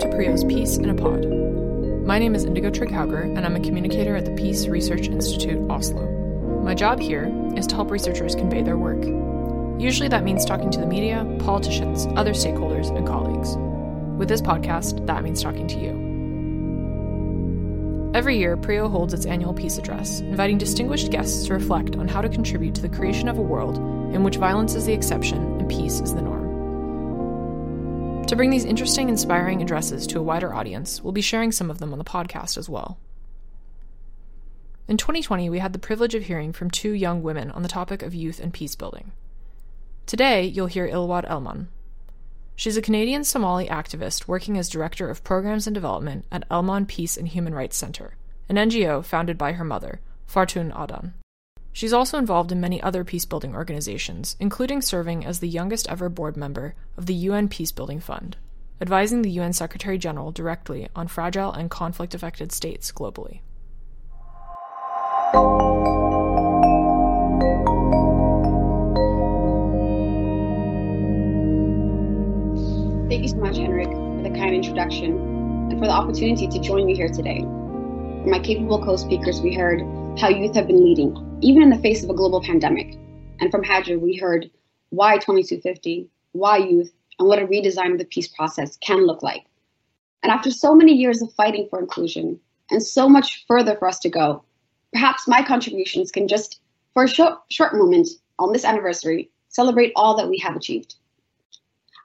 to PRIO's Peace in a Pod. My name is Indigo Trigghauger, and I'm a communicator at the Peace Research Institute Oslo. My job here is to help researchers convey their work. Usually that means talking to the media, politicians, other stakeholders, and colleagues. With this podcast, that means talking to you. Every year, PRIO holds its annual peace address, inviting distinguished guests to reflect on how to contribute to the creation of a world in which violence is the exception and peace is the norm. To bring these interesting, inspiring addresses to a wider audience, we'll be sharing some of them on the podcast as well. In 2020, we had the privilege of hearing from two young women on the topic of youth and peace building. Today, you'll hear Ilwad Elman. She's a Canadian Somali activist working as Director of Programs and Development at Elman Peace and Human Rights Center, an NGO founded by her mother, Fartun Adan. She's also involved in many other peacebuilding organizations, including serving as the youngest ever board member of the UN Peacebuilding Fund, advising the UN Secretary General directly on fragile and conflict affected states globally. Thank you so much, Henrik, for the kind introduction and for the opportunity to join you here today. From my capable co speakers, we heard how youth have been leading, even in the face of a global pandemic. And from Hajer, we heard why 2250, why youth, and what a redesign of the peace process can look like. And after so many years of fighting for inclusion and so much further for us to go, perhaps my contributions can just, for a short, short moment on this anniversary, celebrate all that we have achieved.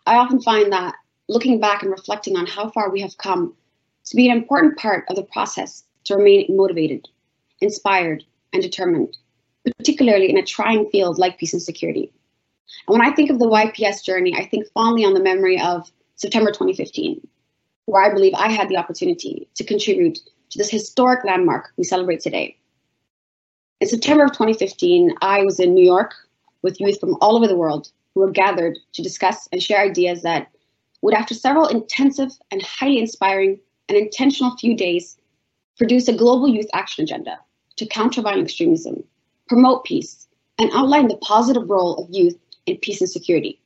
I often find that looking back and reflecting on how far we have come to be an important part of the process to remain motivated inspired, and determined, particularly in a trying field like peace and security. And when I think of the YPS journey, I think fondly on the memory of September 2015, where I believe I had the opportunity to contribute to this historic landmark we celebrate today. In September of 2015, I was in New York with youth from all over the world who were gathered to discuss and share ideas that would, after several intensive and highly inspiring and intentional few days, produce a global youth action agenda to counter violent extremism, promote peace, and outline the positive role of youth in peace and security.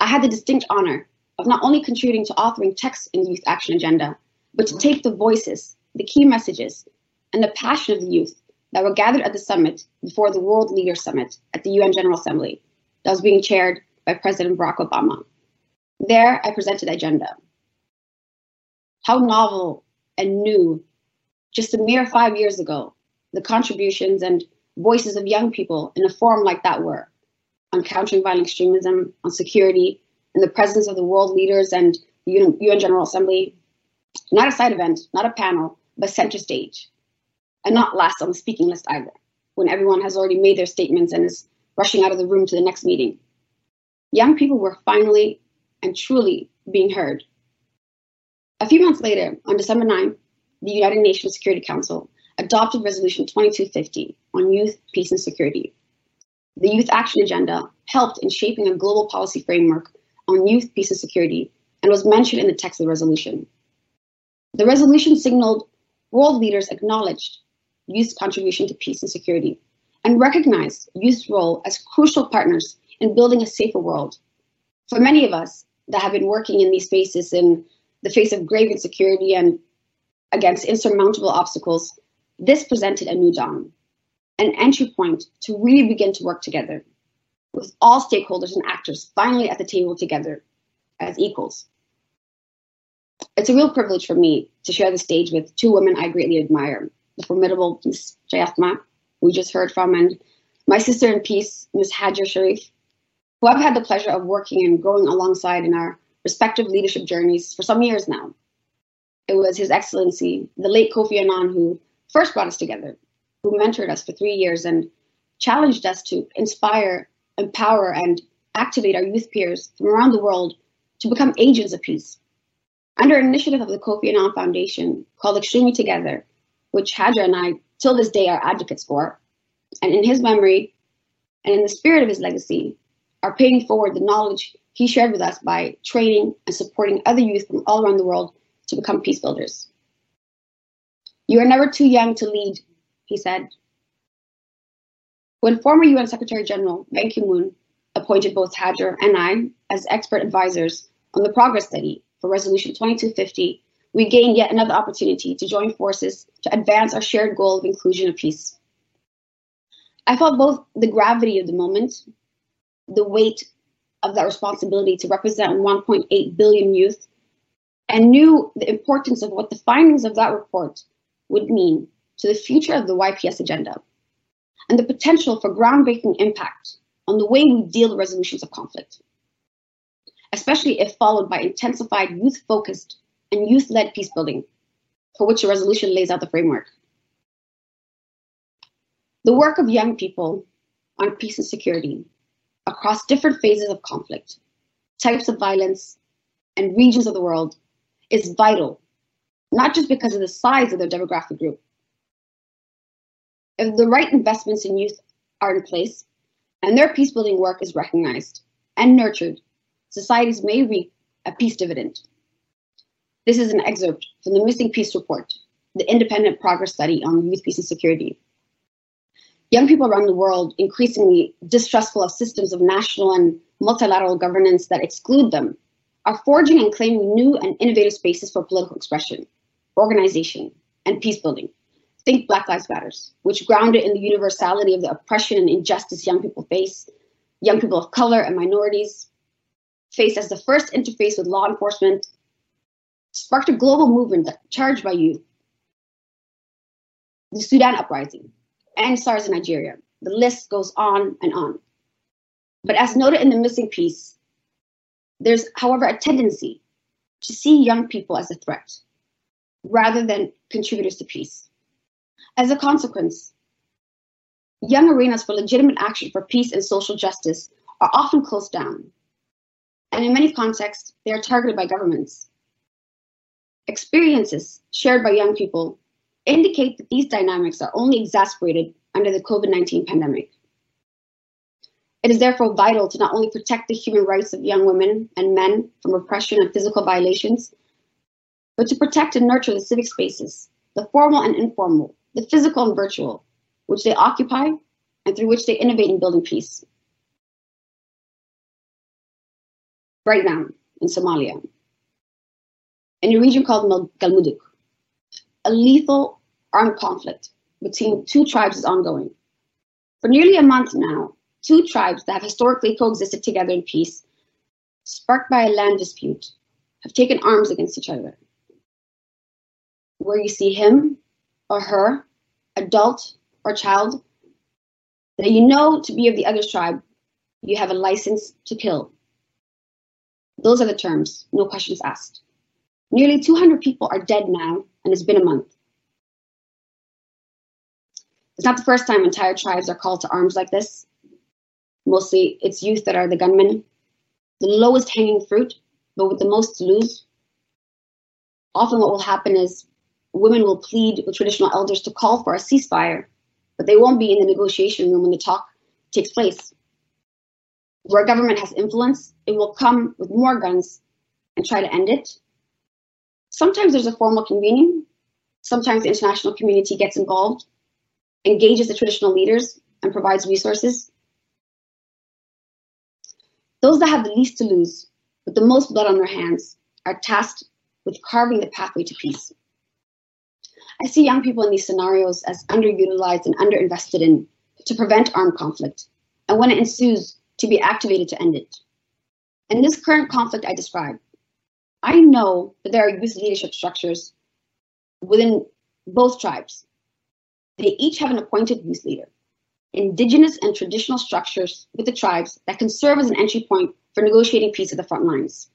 I had the distinct honor of not only contributing to authoring texts in the Youth Action Agenda, but to take the voices, the key messages, and the passion of the youth that were gathered at the summit before the World Leaders Summit at the UN General Assembly that was being chaired by President Barack Obama. There, I presented the agenda. How novel and new, just a mere five years ago, the contributions and voices of young people in a forum like that were on countering violent extremism, on security, in the presence of the world leaders and the UN General Assembly. Not a side event, not a panel, but center stage. And not last on the speaking list either, when everyone has already made their statements and is rushing out of the room to the next meeting. Young people were finally and truly being heard. A few months later, on December 9th, the United Nations Security Council adopted Resolution 2250 on youth, peace, and security. The Youth Action Agenda helped in shaping a global policy framework on youth, peace, and security and was mentioned in the text of the resolution. The resolution signaled world leaders acknowledged youth's contribution to peace and security and recognized youth's role as crucial partners in building a safer world. For many of us that have been working in these spaces in the face of grave insecurity and against insurmountable obstacles, this presented a new dawn, an entry point to really begin to work together, with all stakeholders and actors finally at the table together as equals. It's a real privilege for me to share the stage with two women I greatly admire the formidable Ms. Jayathma, we just heard from, and my sister in peace, Ms. Hajer Sharief, who I've had the pleasure of working and growing alongside in our respective leadership journeys for some years now. It was His Excellency, the late Kofi Annan, who first brought us together, who mentored us for three years and challenged us to inspire, empower, and activate our youth peers from around the world to become agents of peace. Under an initiative of the Kofi Annan Foundation called Extremely Together, which Hajer and I, till this day, are advocates for, and in his memory and in the spirit of his legacy, are paying forward the knowledge he shared with us by training and supporting other youth from all around the world to become peace builders. You are never too young to lead, he said. When former UN Secretary General Ban Ki moon appointed both Hajer and I as expert advisors on the progress study for Resolution 2250, we gained yet another opportunity to join forces to advance our shared goal of inclusion and peace. I felt both the gravity of the moment, the weight of that responsibility to represent 1.8 billion youth, and knew the importance of what the findings of that report would mean to the future of the YPS agenda and the potential for groundbreaking impact on the way we deal with resolutions of conflict, especially if followed by intensified youth focused and youth led peace building, for which a resolution lays out the framework. The work of young people on peace and security across different phases of conflict, types of violence, and regions of the world is vital, not just because of the size of their demographic group. If the right investments in youth are in place and their peace building work is recognized and nurtured, societies may reap a peace dividend. This is an excerpt from the Missing Peace Report, the independent progress study on youth peace and security. Young people around the world, increasingly distrustful of systems of national and multilateral governance that exclude them, are forging and claiming new and innovative spaces for political expression, organization, and peace building. Think Black Lives Matters, which grounded in the universality of the oppression and injustice young people face, young people of color and minorities face as the first interface with law enforcement, sparked a global movement charged by youth. The Sudan uprising, and SARS in Nigeria. The list goes on and on. But as noted in the Missing Peace, there's, however, a tendency to see young people as a threat rather than contributors to peace. As a consequence, young arenas for legitimate action for peace and social justice are often closed down. And in many contexts, they are targeted by governments. Experiences shared by young people indicate that these dynamics are only exacerbated under the COVID 19 pandemic. It is therefore vital to not only protect the human rights of young women and men from repression and physical violations, but to protect and nurture the civic spaces, the formal and informal, the physical and virtual, which they occupy and through which they innovate in building peace. Right now, in Somalia, in a region called Galmudug, a lethal armed conflict between two tribes is ongoing. For nearly a month now, two tribes that have historically coexisted together in peace, sparked by a land dispute, have taken arms against each other. Where you see him or her, adult or child, that you know to be of the other tribe, you have a license to kill. Those are the terms, no questions asked. Nearly 200 people are dead now, and it's been a month. It's not the first time entire tribes are called to arms like this. Mostly it's youth that are the gunmen, the lowest hanging fruit, but with the most to lose. Often what will happen is women will plead with traditional elders to call for a ceasefire, but they won't be in the negotiation room when the talk takes place. Where government has influence, it will come with more guns and try to end it. Sometimes there's a formal convening. Sometimes the international community gets involved engages the traditional leaders, and provides resources. Those that have the least to lose, with the most blood on their hands, are tasked with carving the pathway to peace. I see young people in these scenarios as underutilized and underinvested in to prevent armed conflict, and when it ensues, to be activated to end it. In this current conflict I described, I know that there are youth leadership structures within both tribes they each have an appointed youth leader, indigenous and traditional structures with the tribes that can serve as an entry point for negotiating peace at the front lines.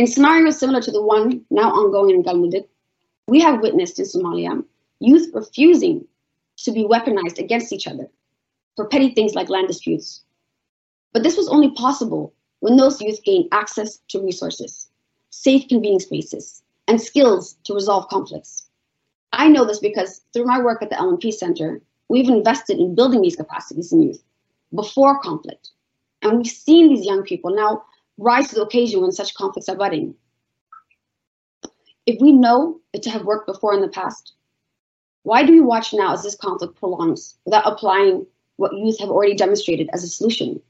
In scenarios similar to the one now ongoing in Galmudug, we have witnessed in Somalia youth refusing to be weaponized against each other for petty things like land disputes. But this was only possible when those youth gained access to resources, safe convening spaces, and skills to resolve conflicts. I know this because through my work at the Elman Peace Center, we've invested in building these capacities in youth before conflict. And we've seen these young people now rise to the occasion when such conflicts are budding. If we know it to have worked before in the past, why do we watch now as this conflict prolongs without applying what youth have already demonstrated as a solution?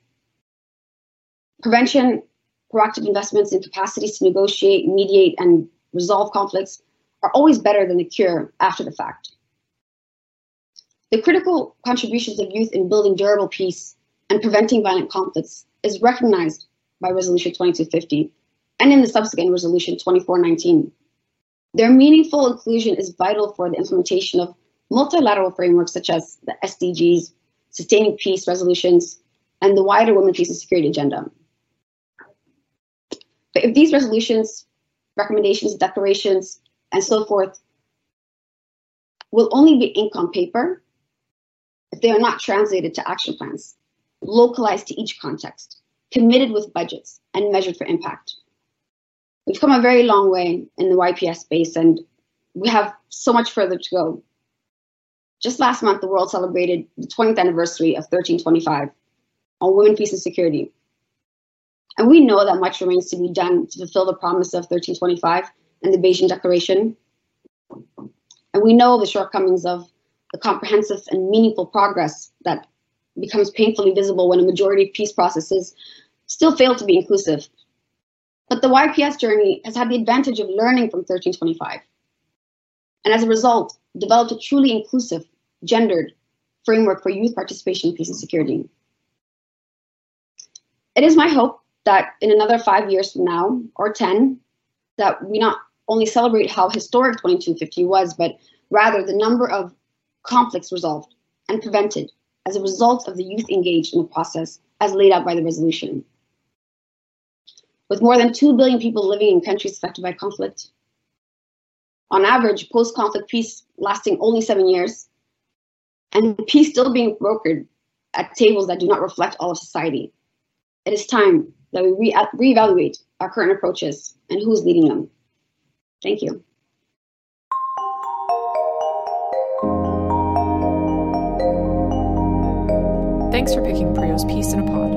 Prevention proactive investments in capacities to negotiate, mediate, and resolve conflicts are always better than the cure after the fact. The critical contributions of youth in building durable peace and preventing violent conflicts is recognized by Resolution 2250 and in the subsequent Resolution 2419. Their meaningful inclusion is vital for the implementation of multilateral frameworks such as the SDGs, Sustaining Peace resolutions, and the wider Women, Peace, and Security agenda. But if these resolutions, recommendations, declarations, and so forth will only be ink on paper if they are not translated to action plans, localized to each context, committed with budgets, and measured for impact. We've come a very long way in the YPS space, and we have so much further to go. Just last month, the world celebrated the 20th anniversary of 1325 on women, peace, and security. And we know that much remains to be done to fulfill the promise of 1325 and the Beijing Declaration. And we know the shortcomings of the comprehensive and meaningful progress that becomes painfully visible when a majority of peace processes still fail to be inclusive. But the YPS journey has had the advantage of learning from 1325. And as a result, developed a truly inclusive, gendered framework for youth participation, in peace, and security. It is my hope that in another five years from now, or 10, that we not only celebrate how historic 2250 was, but rather the number of conflicts resolved and prevented as a result of the youth engaged in the process as laid out by the resolution. With more than 2 billion people living in countries affected by conflict, on average, post conflict peace lasting only seven years, and peace still being brokered at tables that do not reflect all of society. It is time that we re- reevaluate our current approaches and who's leading them. Thank you. Thanks for picking PRIO's Peace in a Pod.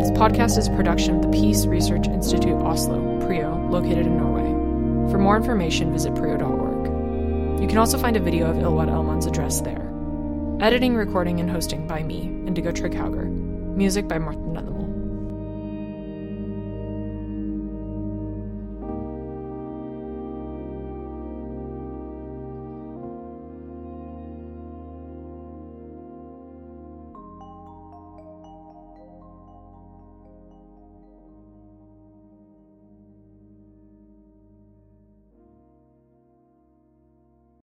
This podcast is a production of the Peace Research Institute Oslo, PRIO, located in Norway. For more information, visit prio.org. You can also find a video of Ilwad Elman's address there. Editing, recording, and hosting by me, Indigo Trigghauger. Music by Martin Dunnemel.